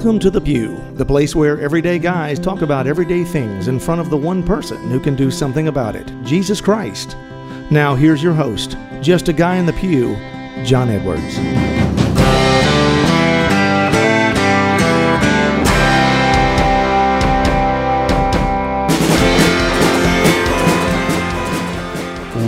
Welcome to The Pew, the place where everyday guys talk about everyday things in front of the one person who can do something about it Jesus Christ. Now, here's your host, just a guy in the pew, John Edwards.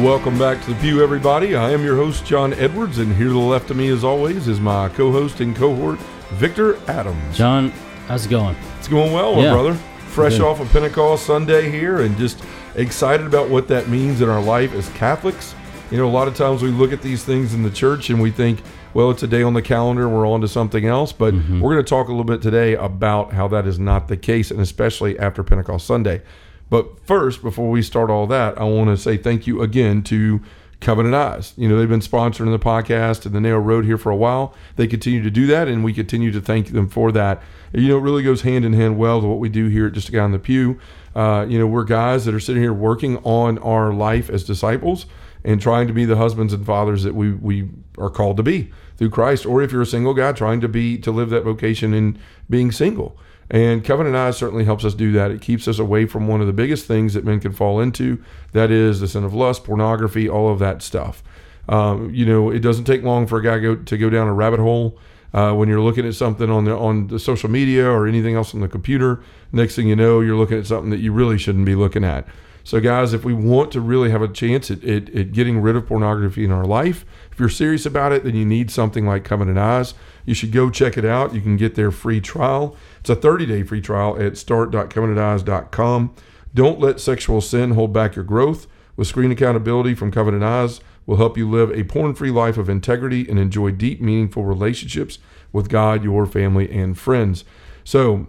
Welcome back to the Pew, everybody. I am your host, John Edwards, and here to the left of me, as always, is my co host and cohort, Victor Adams. John, how's it going? It's going well, my Yeah. brother. Fresh Good. off of Pentecost Sunday here, and just excited about what that means in our life as Catholics. You know, a lot of times we look at these things in the church and we think, well, it's a day on the calendar, we're on to something else. But Mm-hmm. we're going to talk a little bit today about how that is not the case, and especially after Pentecost Sunday. But first, before we start all that, I want to say thank you again to Covenant Eyes. You know, they've been sponsoring the podcast and the Narrow Road here for a while. They continue to do that, and we continue to thank them for that. You know, it really goes hand in hand well to what we do here at Just a Guy on the Pew. Uh, you know, we're guys that are sitting here working on our life as disciples and trying to be the husbands and fathers that we, we are called to be through Christ. Or if you're a single guy, trying to be to live that vocation in being single. And Covenant Eyes certainly helps us do that. It keeps us away from one of the biggest things that men can fall into that is the sin of lust, pornography, all of that stuff. Um, you know, it doesn't take long for a guy go, to go down a rabbit hole. Uh, when you're looking at something on the on the social media or anything else on the computer, next thing you know, you're looking at something that you really shouldn't be looking at. So, guys, if we want to really have a chance at, at, at getting rid of pornography in our life, if you're serious about it, then you need something like Covenant Eyes. You should go check it out. You can get their free trial. It's a 30 day free trial at start.covenanteyes.com. Don't let sexual sin hold back your growth. With screen accountability from Covenant Eyes, will help you live a porn free life of integrity and enjoy deep, meaningful relationships with God, your family, and friends. So,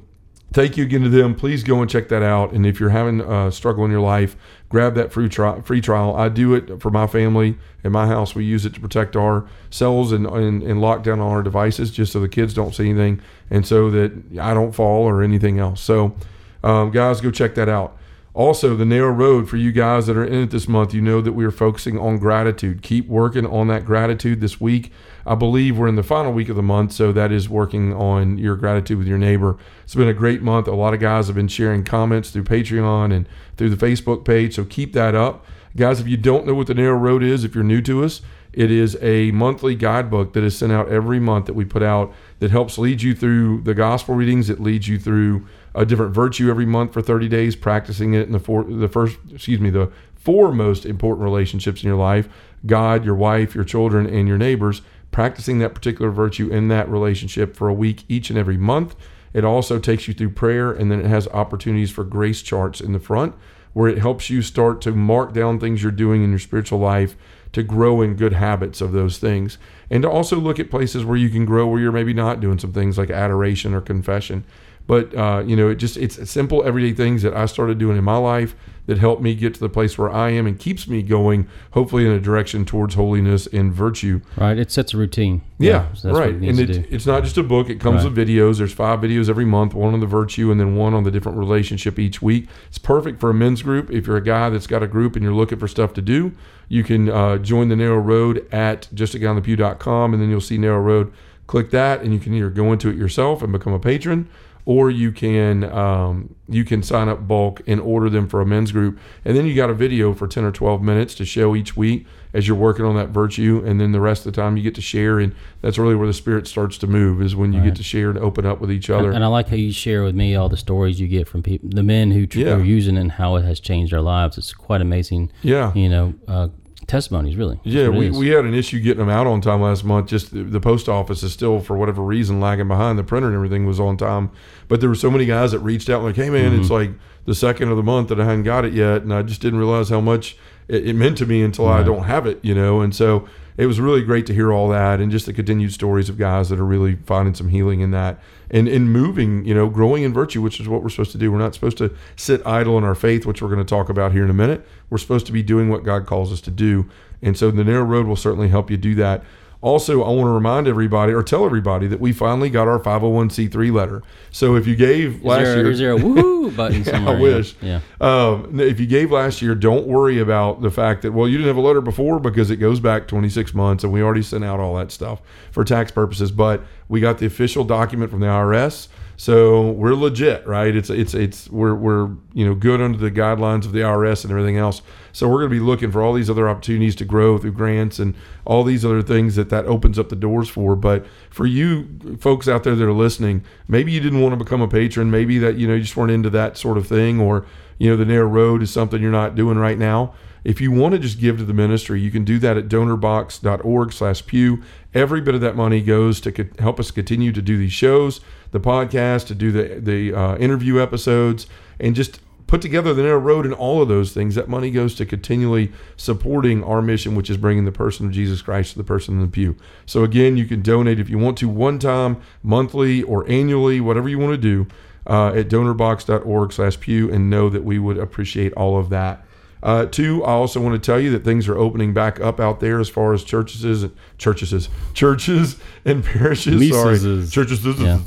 thank you again to them. Please go and check that out. And if you're having a struggle in your life, grab that free trial. Free trial. I do it for my family in my house. We use it to protect our cells and, and, and lock down all our devices just so the kids don't see anything and so that I don't fall or anything else. So, um, guys, go check that out. Also, the narrow road for you guys that are in it this month, you know that we are focusing on gratitude. Keep working on that gratitude this week. I believe we're in the final week of the month, so that is working on your gratitude with your neighbor. It's been a great month. A lot of guys have been sharing comments through Patreon and through the Facebook page, so keep that up. Guys, if you don't know what the narrow road is, if you're new to us, it is a monthly guidebook that is sent out every month that we put out that helps lead you through the gospel readings. It leads you through a different virtue every month for 30 days, practicing it in the four, the first, excuse me, the four most important relationships in your life: God, your wife, your children, and your neighbors. Practicing that particular virtue in that relationship for a week each and every month. It also takes you through prayer, and then it has opportunities for grace charts in the front, where it helps you start to mark down things you're doing in your spiritual life to grow in good habits of those things and to also look at places where you can grow where you're maybe not doing some things like adoration or confession but uh, you know it just it's simple everyday things that i started doing in my life that helped me get to the place where i am and keeps me going hopefully in a direction towards holiness and virtue Right, it sets a routine. yeah, so that's right. What it needs and it, it's not just a book. It comes Right. with videos. There's five videos every month, one on the virtue and then one on the different relationship each week. It's perfect for a men's group. If you're a guy that's got a group and you're looking for stuff to do, you can uh, join the Narrow Road at justaguyonthepew.com and then you'll see Narrow Road. Click that and you can either go into it yourself and become a patron or you can um, you can sign up bulk and order them for a men's group and then you got a video for 10 or 12 minutes to show each week as you're working on that virtue and then the rest of the time you get to share and that's really where the spirit starts to move is when you get to share and open up with each other And I like how you share with me all the stories you get from people, the men who tr- Yeah. are using it and how it has changed their lives. It's quite amazing. yeah You know, uh, testimonies really. That's Yeah, we, we had an issue getting them out on time last month. Just the, the post office is still, for whatever reason, lagging behind. The printer and everything was on time, but there were so many guys that reached out like, "Hey, man, it's Mm-hmm. like the second of the month that I hadn't got it yet, and I just didn't realize how much it, it meant to me until I don't have it." You know, and so it was really great to hear all that and just the continued stories of guys that are really finding some healing in that and in moving, you know, growing in virtue, which is what we're supposed to do. We're not supposed to sit idle in our faith, which we're going to talk about here in a minute. We're supposed to be doing what God calls us to do. And so the narrow road will certainly help you do that. Also, I want to remind everybody or tell everybody that we finally got our 501c3 letter. So if you gave Is last there, year, is there a woohoo button somewhere? I wish. Yeah. Um, if you gave last year, don't worry about the fact that well, you didn't have a letter before because it goes back 26 months, and we already sent out all that stuff for tax purposes. But we got the official document from the IRS, So we're legit, right? It's it's it's we're we're you know good under the guidelines of the IRS and everything else. So we're going to be looking for all these other opportunities to grow through grants and all these other things that that opens up the doors for. But for you folks out there that are listening, maybe you didn't want to become a patron, maybe that you know you just weren't into that sort of thing, or you know the narrow road is something you're not doing right now. If you want to just give to the ministry, you can do that at donorbox.org/pew. Every bit of that money goes to help us continue to do these shows, the podcast, to do the the uh, interview episodes, and just put together the narrow road and all of those things. That money goes to continually supporting our mission, which is bringing the person of Jesus Christ to the person in the pew. So again, you can donate if you want to, one time, monthly, or annually, whatever you want to do, uh, at donorbox.org slash pew and know that we would appreciate all of that. Uh, two, I also want to tell you that things are opening back up out there as far as churches, churches, churches and parishes. Sorry, churches. Yeah.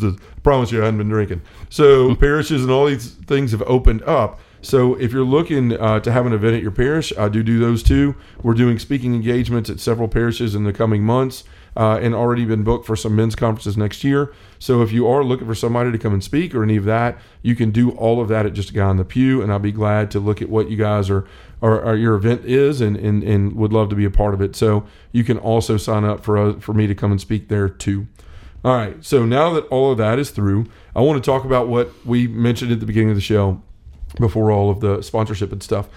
Promise you, I hadn't been drinking. So parishes and all these things have opened up. So if you're looking uh, to have an event at your parish, I do do those too. We're doing speaking engagements at several parishes in the coming months. Uh, and already been booked for some men's conferences next year. So if you are looking for somebody to come and speak or any of that, you can do all of that at just a guy on the pew, and I'll be glad to look at what you guys are or, or your event is, and, and and would love to be a part of it. So you can also sign up for uh, for me to come and speak there too. All right. So now that all of that is through, I want to talk about what we mentioned at the beginning of the show before all of the sponsorship and stuff.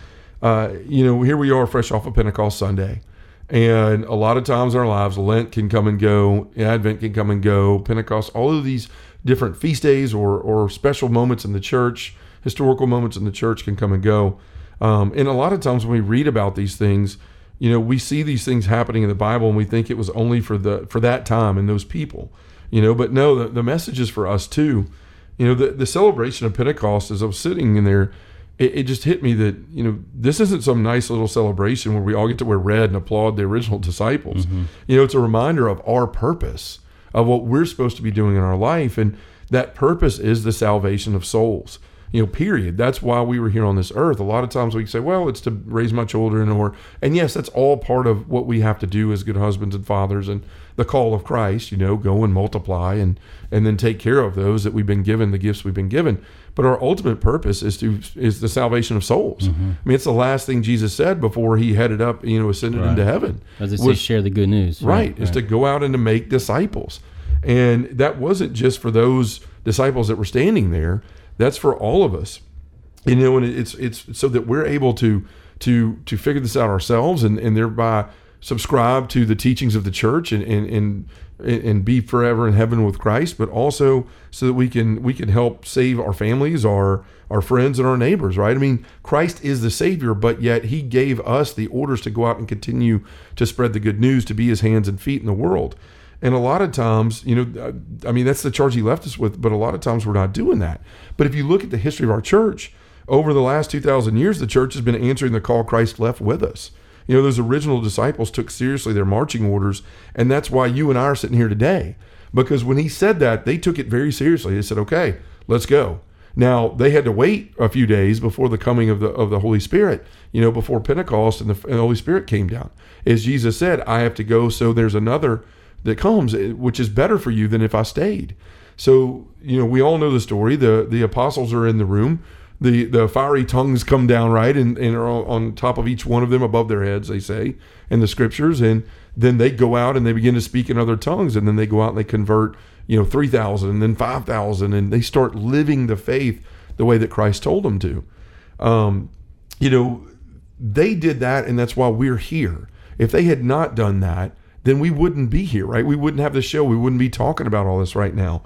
Uh, you know, here we are fresh off of Pentecost Sunday. And a lot of times in our lives, Lent can come and go, Advent can come and go, Pentecost, all of these different feast days or, or special moments in the church, historical moments in the church can come and go. Um, and a lot of times when we read about these things, you know, we see these things happening in the Bible and we think it was only for the for that time and those people, you know. But no, the, the message is for us too. You know, the, the celebration of Pentecost, as I was sitting in there, it, it just hit me that, you know, this isn't some nice little celebration where we all get to wear red and applaud the original disciples. Mm-hmm. You know, it's a reminder of our purpose, of what we're supposed to be doing in our life. And that purpose is the salvation of souls. You know, period. That's why we were here on this earth. A lot of times we say, well, it's to raise my children, or, and yes, that's all part of what we have to do as good husbands and fathers and the call of Christ, you know, go and multiply and, and then take care of those that we've been given, the gifts we've been given. But our ultimate purpose is to, is the salvation of souls. Mm-hmm. I mean, it's the last thing Jesus said before he headed up, you know, ascended Right. into heaven. As say, was- share the good news. right, is to go out and to make disciples and that wasn't just for those disciples that were standing there that's for all of us you know and it's it's so that we're able to to to figure this out ourselves and and thereby subscribe to the teachings of the church and and and and be forever in heaven with Christ, but also so that we can we can help save our families, our our friends, and our neighbors. Right? I mean, Christ is the Savior, but yet He gave us the orders to go out and continue to spread the good news, to be His hands and feet in the world. And a lot of times, you know, uh, I mean, that's the charge He left us with. But a lot of times, we're not doing that. But if you look at the history of our church over the last two thousand years, the church has been answering the call Christ left with us. You know, those original disciples took seriously their marching orders, and that's why you and I are sitting here today. Because when he said that, they took it very seriously. They said, "Okay, let's go." Now they had to wait a few days before the coming of the of the Holy Spirit. You know, before Pentecost and the, and the Holy Spirit came down. As Jesus said, "I have to go, so there's another that comes, eh, which is better for you than if I stayed." So you know, we all know the story. the The apostles are in the room. The the fiery tongues come down right and, and are on top of each one of them above their heads they say in the scriptures. And then they go out and they begin to speak in other tongues. And then they go out and they convert you know 3000 and then 5000 and they start living the faith the way that christ told them to. Um, you know they did that and that's why we're here. If they had not done that then we wouldn't be here right? We wouldn't have the show. We wouldn't be talking about all this right now.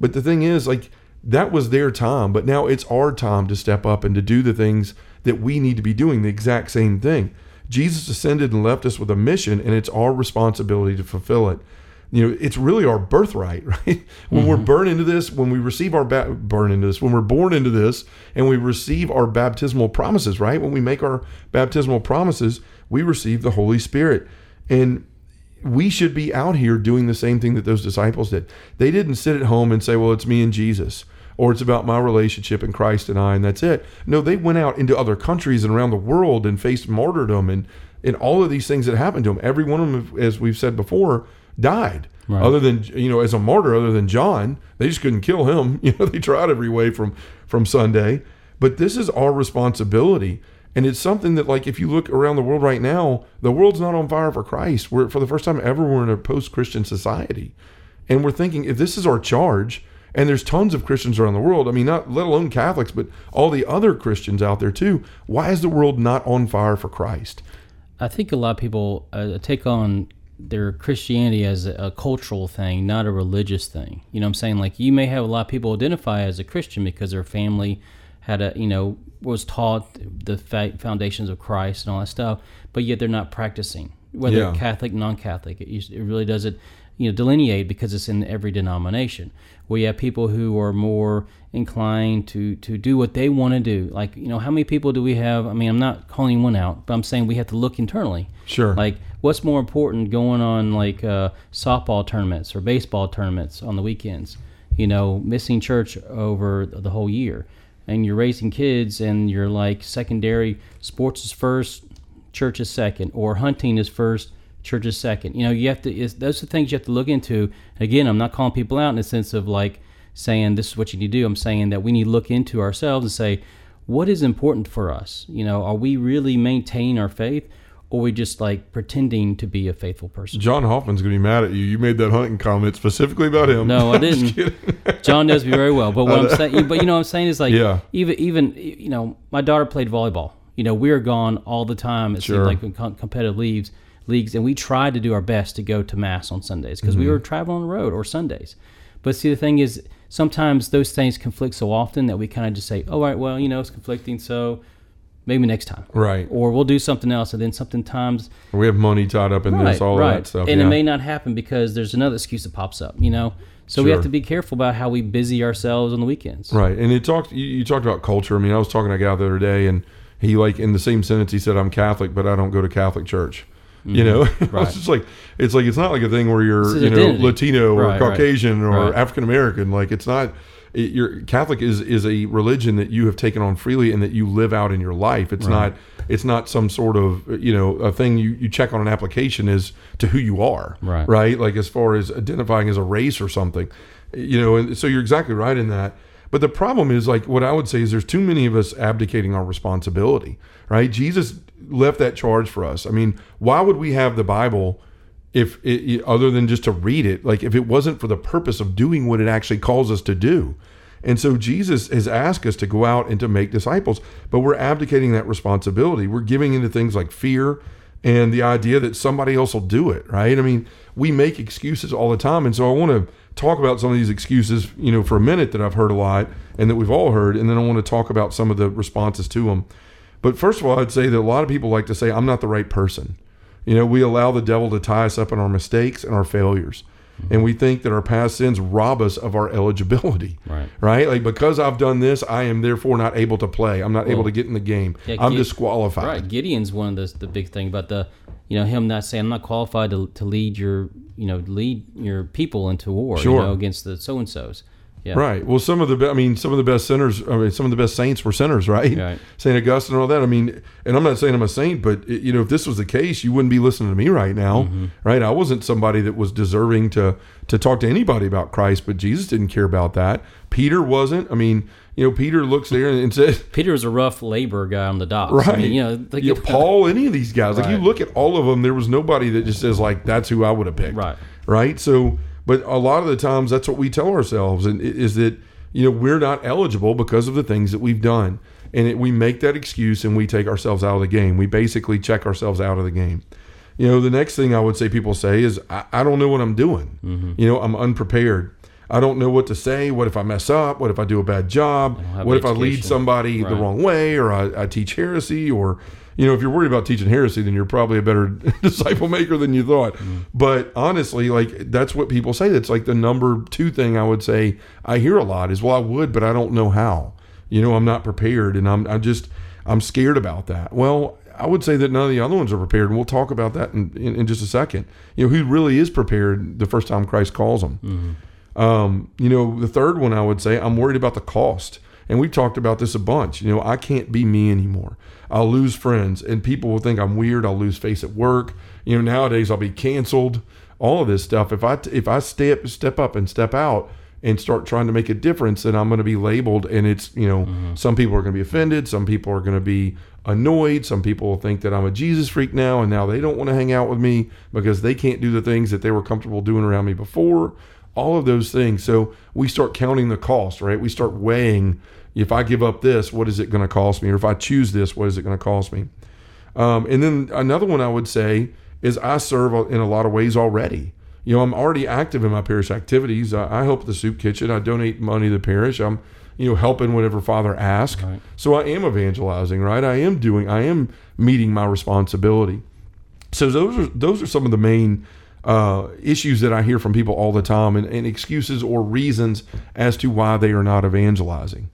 But the thing is like that was their time but now it's our time to step up and to do the things that we need to be doing the exact same thing. Jesus ascended and left us with a mission and it's our responsibility to fulfill it. You know it's really our birthright right? When we're mm-hmm. born into this when we receive our ba- born into this when we're born into this and we receive our baptismal promises right? When we make our baptismal promises we receive the holy spirit. And we should be out here doing the same thing that those disciples did. They didn't sit at home and say, "Well, it's me and Jesus," or "It's about my relationship in Christ and I," and that's it. No, they went out into other countries and around the world and faced martyrdom and and all of these things that happened to them. Every one of them, as we've said before, died. Right. Other than you know, as a martyr, other than John, they just couldn't kill him. You know, they tried every way from from Sunday. But this is our responsibility. And it's something that, like, if you look around the world right now, the world's not on fire for Christ. We're, for the first time ever, we're in a post Christian society. And we're thinking, if this is our charge, and there's tons of Christians around the world, I mean, not let alone Catholics, but all the other Christians out there too, why is the world not on fire for Christ? I think a lot of people uh, take on their Christianity as a, a cultural thing, not a religious thing. You know what I'm saying? Like, you may have a lot of people identify as a Christian because their family had a, you know, was taught the fa- foundations of Christ and all that stuff, but yet they're not practicing, whether Yeah. Catholic, non-Catholic. It, it really doesn't, you know, delineate because it's in every denomination. We have people who are more inclined to to do what they want to do. Like, you know, how many people do we have? I mean, I'm not calling one out, but I'm saying we have to look internally. Sure. Like, what's more important going on like uh, softball tournaments or baseball tournaments on the weekends? You know, missing church over the whole year, and you're raising kids, and you're like secondary sports is first, church is second, or hunting is first, church is second. You know, you have to. Those are things you have to look into. Again, I'm not calling people out in the sense of like saying this is what you need to do. I'm saying that we need to look into ourselves and say, what is important for us? You know, are we really maintaining our faith, or are we just like pretending to be a faithful person? John Hoffman's to be mad at you. You made that hunting comment specifically about him. No, I didn't. John knows me very well, but what I'm saying, but you know, what I'm saying is like, Yeah. even even you know, my daughter played volleyball. You know, we are gone all the time. It Sure. seemed like com- competitive leagues, leagues, and we tried to do our best to go to mass on Sundays because Mm-hmm. we were traveling on the road or Sundays. But see, the thing is, sometimes those things conflict so often that we kind of just say, "Oh, right, well, you know, it's conflicting, so maybe next time." Right. Or we'll do something else, and then something times We have money tied up in this, all of that stuff. and yeah. it may not happen because there's another excuse that pops up, you know. So we have to be careful about how we busy ourselves on the weekends. Right, and it talked. You, you talked about culture. I mean, I was talking to a guy the other day, and he like in the same sentence he said, "I'm Catholic, but I don't go to Catholic church." You know, Mm-hmm. Right. was just like, it's like it's not like a thing where you're you know identity. Latino or Right, right. Caucasian or Right. African American. Like it's not. It, your Catholic is is a religion that you have taken on freely and that you live out in your life. It's not. It's not some sort of you know a thing you, you check on an application as to who you are. Right. Right. Like as far as identifying as a race or something. You know, and so you're exactly right in that. But the problem is, like, what I would say is there's too many of us abdicating our responsibility, right? Jesus left that charge for us. I mean, why would we have the Bible if it, other than just to read it? Like, if it wasn't for the purpose of doing what it actually calls us to do. And so Jesus has asked us to go out and to make disciples, but we're abdicating that responsibility. We're giving into things like fear and the idea that somebody else will do it, right? I mean, we make excuses all the time. And so I want to talk about some of these excuses, you know, for a minute that I've heard a lot and that we've all heard. And then I want to talk about some of the responses to them. But first of all, I'd say that a lot of people like to say, I'm not the right person. You know, we allow the devil to tie us up in our mistakes and our failures. Mm-hmm. And we think that our past sins rob us of our eligibility. Right. Right? Like, because I've done this, I am therefore not able to play. I'm not able to get in the game. yeah, I'm Gid- disqualified. Right. Gideon's one of the the big thing about the, you know, him not saying I'm not qualified to, to lead your, you know, lead your people into war, Sure. you know, against the so and so's. Yeah. Right. Well, some of the, be- I mean, some of the best sinners, I mean, some of the best saints were sinners, right? Right. Saint Augustine and all that. I mean, and I'm not saying I'm a saint, but it, you know, if this was the case, you wouldn't be listening to me right now, Mm-hmm. right? I wasn't somebody that was deserving to to talk to anybody about Christ, but Jesus didn't care about that. Peter wasn't. I mean, you know, Peter looks there and says, Peter was a rough labor guy on the docks. Right. I mean, you know, like, yeah, Paul, any of these guys. Like you look at all of them, there was nobody that just says like that's who I would have picked. Right. Right. So, but a lot of the times that's what we tell ourselves, and is that you know we're not eligible because of the things that we've done, and it, we make that excuse and we take ourselves out of the game. We basically check ourselves out of the game. You know, the next thing I would say people say is I, I don't know what I'm doing. Mm-hmm. You know, I'm unprepared. I don't know what to say. What if I mess up? What if I do a bad job? What if I lead somebody the wrong way or I, I teach heresy or you know if you're worried about teaching heresy then you're probably a better disciple maker than you thought. But honestly like that's what people say. That's like the number two thing i would say i hear a lot is well i would but i don't know how. You know i'm not prepared and i'm i just i'm scared about that. Well i would say that none of the other ones are prepared and we'll talk about that in, in, in just a second. You know who really is prepared the first time christ calls them? Um, you know, the third one I would say, I'm worried about the cost. And we've talked about this a bunch. You know, I can't be me anymore. I'll lose friends and people will think I'm weird. I'll lose face at work. You know, nowadays I'll be canceled. all of this stuff. If I if I step step up and step out and start trying to make a difference, then I'm going to be labeled, and it's you know Mm-hmm. some people are going to be offended, some people are going to be annoyed, some people will think that I'm a Jesus freak now, and now they don't want to hang out with me because they can't do the things that they were comfortable doing around me before. All of those things. So we start counting the cost, right? We start weighing. If I give up this, what is it going to cost me? Or if I choose this, what is it going to cost me? Um, and then another one I would say is I serve in a lot of ways already. You know, I'm already active in my parish activities. I, I help the soup kitchen. I donate money to the parish. I'm, you know, helping whatever Father asks. Right. So I am evangelizing, right? I am doing. I am meeting my responsibility. So those are those are some of the main uh, issues that I hear from people all the time, and, and excuses or reasons as to why they are not evangelizing.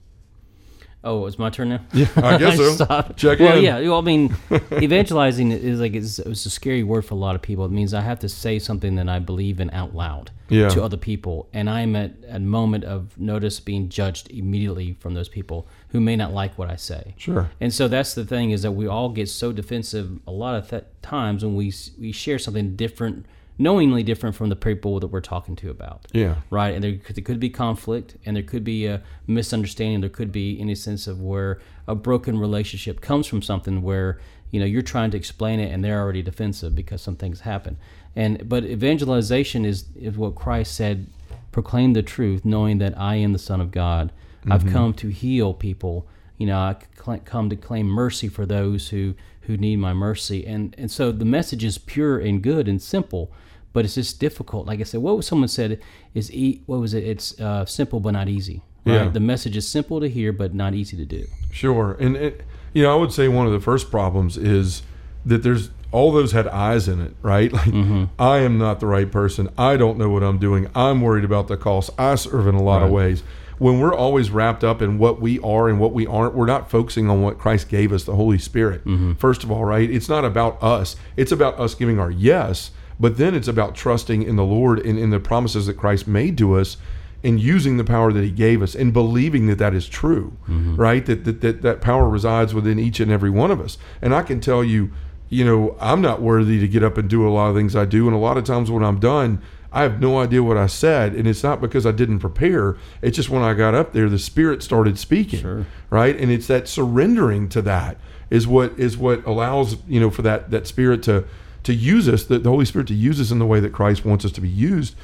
Oh, it's my turn now. Yeah, I guess so. Stop. Check well, in. yeah. Well, I mean, evangelizing is like it's, it's a scary word for a lot of people. It means I have to say something that I believe in out loud Yeah. to other people, and I'm at a moment of notice being judged immediately from those people who may not like what I say. Sure. And so that's the thing is that we all get so defensive a lot of th- times when we we share something different, knowingly different from the people that we're talking to about Yeah. right? And there could, there could be conflict, and there could be a misunderstanding. There could be any sense of where a broken relationship comes from something where you know you're trying to explain it, and they're already defensive because some things happen. And but evangelization is is what Christ said: proclaim the truth, knowing that I am the Son of God. I've mm-hmm. come to heal people. You know, I come to claim mercy for those who who need my mercy. And and so the message is pure and good and simple but it's just difficult. Like I said, what someone said is eat. what was it? It's uh, simple but not easy. Right? Yeah. The message is simple to hear but not easy to do. Sure. And, it, you know, I would say one of the first problems is that there's all those had eyes in it, right? Like, I am not the right person. I don't know what I'm doing. I'm worried about the cost. I serve in a lot of ways. When we're always wrapped up in what we are and what we aren't, we're not focusing on what Christ gave us, the Holy Spirit. First of all, right? It's not about us. It's about us giving our yes, but then it's about trusting in the Lord and in the promises that Christ made to us and using the power that he gave us and believing that that is true, mm-hmm. right? That, that that that power resides within each and every one of us. And I can tell you, you know, I'm not worthy to get up and do a lot of things I do, and a lot of times when I'm done, I have no idea what I said, and it's not because I didn't prepare. It's just when I got up there, the Spirit started speaking, Sure. right? And it's that surrendering to that is what is what allows you know for that that Spirit to to use us, the, the Holy Spirit to use us in the way that Christ wants us to be used.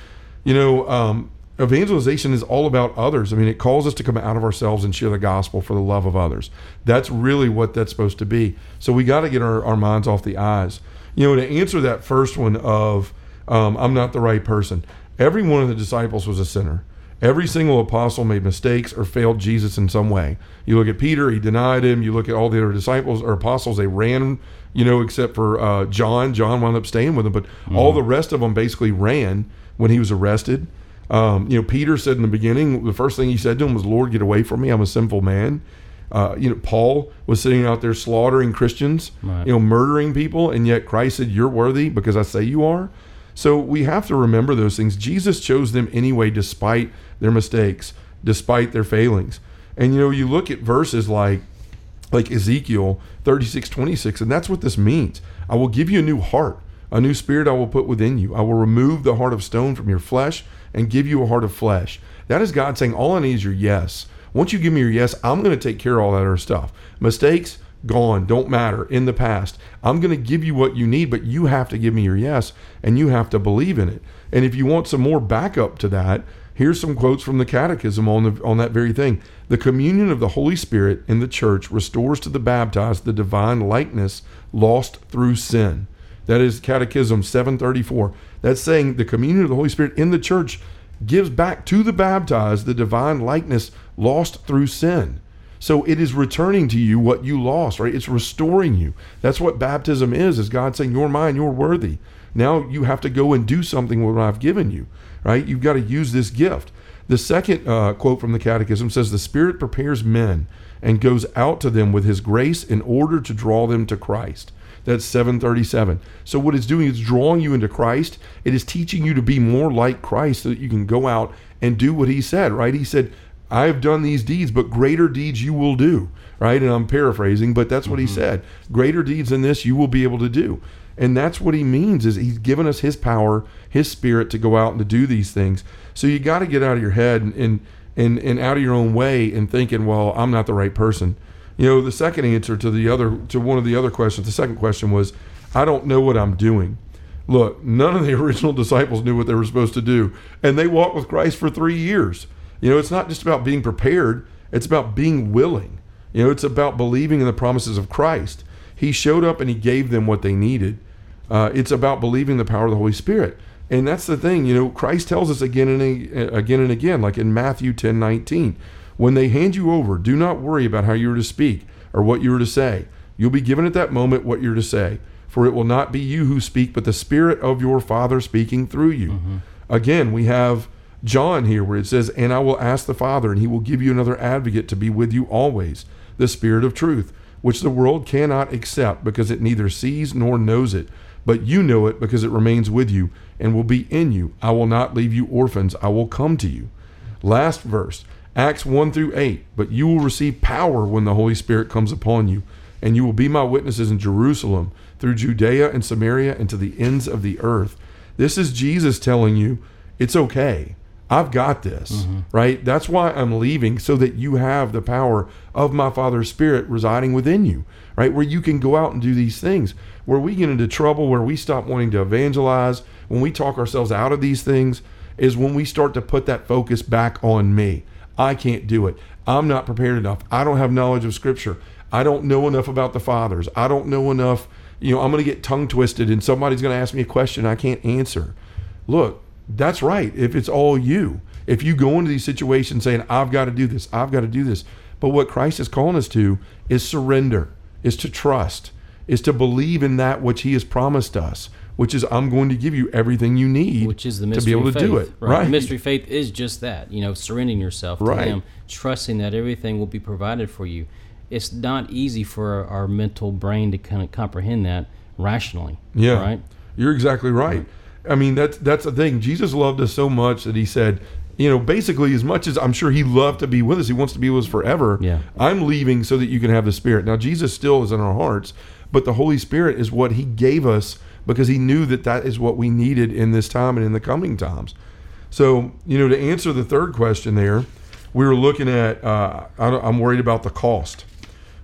You know, um, evangelization is all about others. I mean, it calls us to come out of ourselves and share the gospel for the love of others. That's really what that's supposed to be. So we got to get our, our minds off the eyes. You know, to answer that first one of um, I'm not the right person. Every one of the disciples was a sinner. Every single apostle made mistakes or failed Jesus in some way. You look at Peter, he denied him. You look at all the other disciples or apostles, they ran, you know, except for uh, John. John wound up staying with him, but all the rest of them basically ran when he was arrested. Um, you know, Peter said in the beginning, the first thing he said to him was, Lord, get away from me. I'm a sinful man. Uh, you know, Paul was sitting out there slaughtering Christians, Right. you know, murdering people, and yet Christ said, You're worthy because I say you are. So we have to remember those things. Jesus chose them anyway, despite their mistakes, despite their failings. And you know, you look at verses like like Ezekiel 36, 26, and that's what this means. I will give you a new heart, a new spirit I will put within you. I will remove the heart of stone from your flesh and give you a heart of flesh. That is God saying, All I need is your yes. Once you give me your yes, I'm going to take care of all that other stuff. Mistakes, gone, don't matter in the past. I'm going to give you what you need, but you have to give me your yes and you have to believe in it. And if you want some more backup to that, here's some quotes from the catechism on the on that very thing. The communion of the Holy Spirit in the church restores to the baptized the divine likeness lost through sin. That is Catechism 734. That's saying the communion of the Holy Spirit in the church gives back to the baptized the divine likeness lost through sin. So it is returning to you what you lost, right? It's restoring you. That's what baptism is, is God saying, You're mine, you're worthy. Now you have to go and do something with what I've given you, right? You've got to use this gift. The second uh, quote from the Catechism says, The Spirit prepares men and goes out to them with His grace in order to draw them to Christ. That's 737. So what it's doing is drawing you into Christ. It is teaching you to be more like Christ so that you can go out and do what he said, right? He said, I have done these deeds, but greater deeds you will do. Right? And I'm paraphrasing, but that's what he mm-hmm. said. Greater deeds than this you will be able to do. And that's what he means is he's given us his power, his spirit to go out and to do these things. So you got to get out of your head and, and and and out of your own way and thinking, well, I'm not the right person. You know, the second answer to the other to one of the other questions, the second question was, I don't know what I'm doing. Look, none of the original disciples knew what they were supposed to do, and they walked with Christ for three years. You know, it's not just about being prepared; it's about being willing. You know, it's about believing in the promises of Christ. He showed up and he gave them what they needed. Uh, it's about believing the power of the Holy Spirit. And that's the thing, you know, Christ tells us again and again and again, like in Matthew 10 19, when they hand you over, do not worry about how you are to speak or what you are to say. You'll be given at that moment what you're to say, for it will not be you who speak, but the Spirit of your Father speaking through you. Mm-hmm. Again, we have John here where it says, And I will ask the Father, and he will give you another advocate to be with you always, the Spirit of truth, which the world cannot accept because it neither sees nor knows it. But you know it because it remains with you and will be in you. I will not leave you orphans, I will come to you. Last verse, Acts 1 through 8. But you will receive power when the Holy Spirit comes upon you, and you will be my witnesses in Jerusalem, through Judea and Samaria, and to the ends of the earth. This is Jesus telling you it's okay. I've got this, mm-hmm. right? That's why I'm leaving so that you have the power of my Father's Spirit residing within you, right? Where you can go out and do these things. Where we get into trouble, where we stop wanting to evangelize, when we talk ourselves out of these things, is when we start to put that focus back on me. I can't do it. I'm not prepared enough. I don't have knowledge of Scripture. I don't know enough about the fathers. I don't know enough. You know, I'm going to get tongue twisted and somebody's going to ask me a question I can't answer. Look, that's right. If it's all you, if you go into these situations saying, I've got to do this, I've got to do this. But what Christ is calling us to is surrender, is to trust, is to believe in that which He has promised us, which is I'm going to give you everything you need which is the mystery to be able to faith, do it. Right. The mystery faith is just that, you know, surrendering yourself to right. Him, trusting that everything will be provided for you. It's not easy for our, mental brain to kind of comprehend that rationally. Yeah. Right. You're exactly right. I mean, that's that's the thing. Jesus loved us so much that he said, you know, basically as much as I'm sure he loved to be with us, he wants to be with us forever. Yeah. I'm leaving so that you can have the Spirit. Now, Jesus still is in our hearts, but the Holy Spirit is what he gave us because he knew that that is what we needed in this time and in the coming times. So, you know, to answer the third question there, we were looking at, uh, I'm worried about the cost.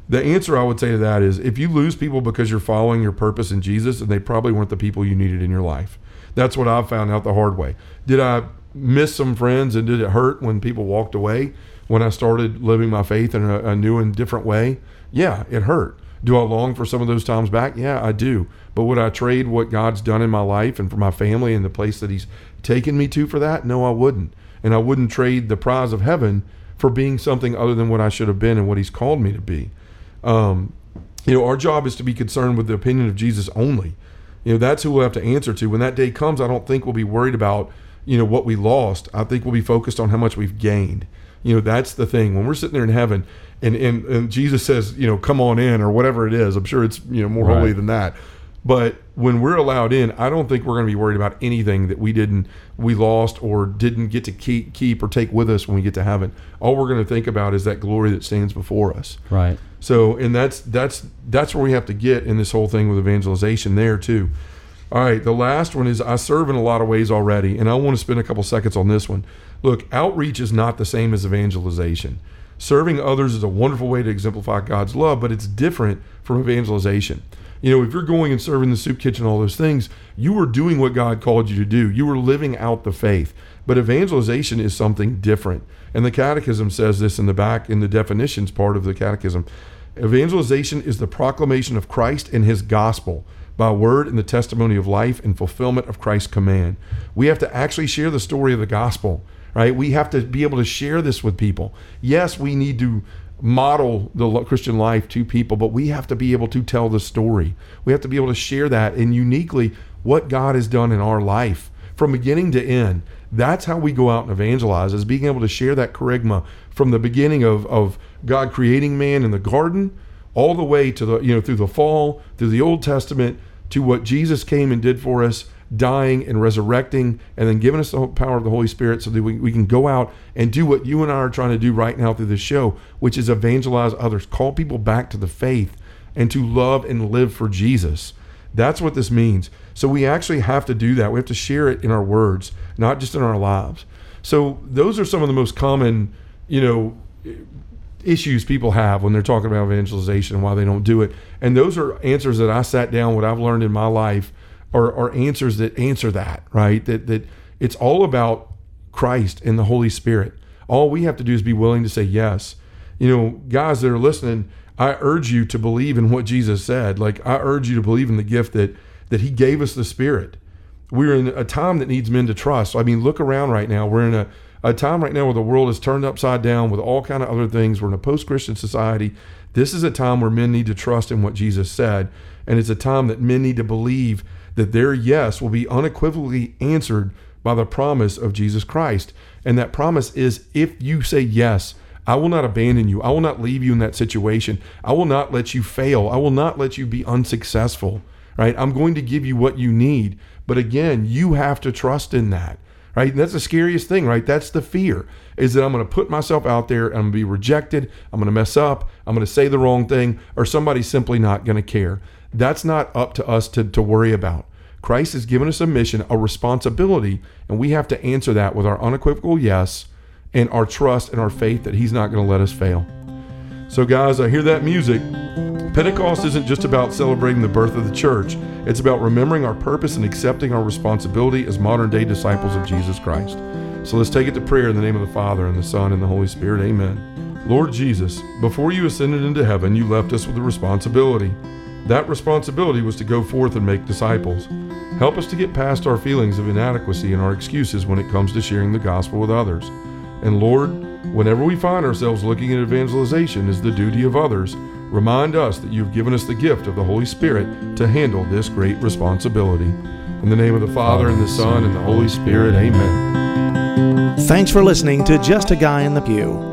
The answer I would say to that is if you lose people because you're following your purpose in Jesus, and they probably weren't the people you needed in your life. That's what I've found out the hard way. Did I miss some friends and did it hurt when people walked away when I started living my faith in a, a new and different way? Yeah, it hurt. Do I long for some of those times back? Yeah, I do. But would I trade what God's done in my life and for my family and the place that He's taken me to for that? No, I wouldn't. And I wouldn't trade the prize of heaven for being something other than what I should have been and what He's called me to be. Um, you know, our job is to be concerned with the opinion of Jesus only. You know, that's who we'll have to answer to. When that day comes, I don't think we'll be worried about, you know, what we lost. I think we'll be focused on how much we've gained. You know, that's the thing. When we're sitting there in heaven and, and, and Jesus says, you know, come on in or whatever it is, I'm sure it's, you know, more Right. holy than that. But when we're allowed in, I don't think we're going to be worried about anything that we didn't, we lost or didn't get to keep, keep or take with us when we get to heaven. All we're going to think about is that glory that stands before us. Right. So, and that's that's that's where we have to get in this whole thing with evangelization there too. All right, the last one is I serve in a lot of ways already, and I want to spend a couple seconds on this one. Look, outreach is not the same as evangelization. Serving others is a wonderful way to exemplify God's love, but it's different from evangelization. You know, if you're going and serving the soup kitchen, all those things, you were doing what God called you to do. You were living out the faith. But evangelization is something different. And the catechism says this in the back in the definitions part of the catechism. Evangelization is the proclamation of Christ and his gospel by word and the testimony of life and fulfillment of Christ's command. We have to actually share the story of the gospel, right? We have to be able to share this with people. Yes, we need to model the Christian life to people, but we have to be able to tell the story. We have to be able to share that and uniquely what God has done in our life from beginning to end. That's how we go out and evangelize, is being able to share that charisma from the beginning of, of God creating man in the garden all the way to the, you know, through the fall, through the Old Testament, to what Jesus came and did for us, dying and resurrecting and then giving us the power of the Holy Spirit so that we, we can go out and do what you and I are trying to do right now through this show, which is evangelize others, call people back to the faith and to love and live for Jesus. That's what this means. So we actually have to do that. We have to share it in our words, not just in our lives. So those are some of the most common, you know, issues people have when they're talking about evangelization and why they don't do it. And those are answers that I sat down, what I've learned in my life are, are answers that answer that, right? That that it's all about Christ and the Holy Spirit. All we have to do is be willing to say yes. You know, guys that are listening, I urge you to believe in what Jesus said. Like I urge you to believe in the gift that that He gave us the Spirit. We're in a time that needs men to trust. I mean, look around right now. We're in a, a time right now where the world is turned upside down with all kind of other things. We're in a post-Christian society. This is a time where men need to trust in what Jesus said, and it's a time that men need to believe that their yes will be unequivocally answered by the promise of Jesus Christ. And that promise is if you say yes, I will not abandon you. I will not leave you in that situation. I will not let you fail. I will not let you be unsuccessful, right? I'm going to give you what you need. But again, you have to trust in that, right? And that's the scariest thing, right? That's the fear is that I'm going to put myself out there and I'm going to be rejected. I'm going to mess up. I'm going to say the wrong thing or somebody's simply not going to care. That's not up to us to, to worry about. Christ has given us a mission, a responsibility, and we have to answer that with our unequivocal yes and our trust and our faith that He's not going to let us fail. So, guys, I hear that music. Pentecost isn't just about celebrating the birth of the church, it's about remembering our purpose and accepting our responsibility as modern day disciples of Jesus Christ. So, let's take it to prayer in the name of the Father, and the Son, and the Holy Spirit. Amen. Lord Jesus, before you ascended into heaven, you left us with a responsibility. That responsibility was to go forth and make disciples. Help us to get past our feelings of inadequacy and our excuses when it comes to sharing the gospel with others. And Lord, whenever we find ourselves looking at evangelization as the duty of others, remind us that you've given us the gift of the Holy Spirit to handle this great responsibility. In the name of the Father, and the Son, and the Holy Spirit, amen. Thanks for listening to Just a Guy in the Pew.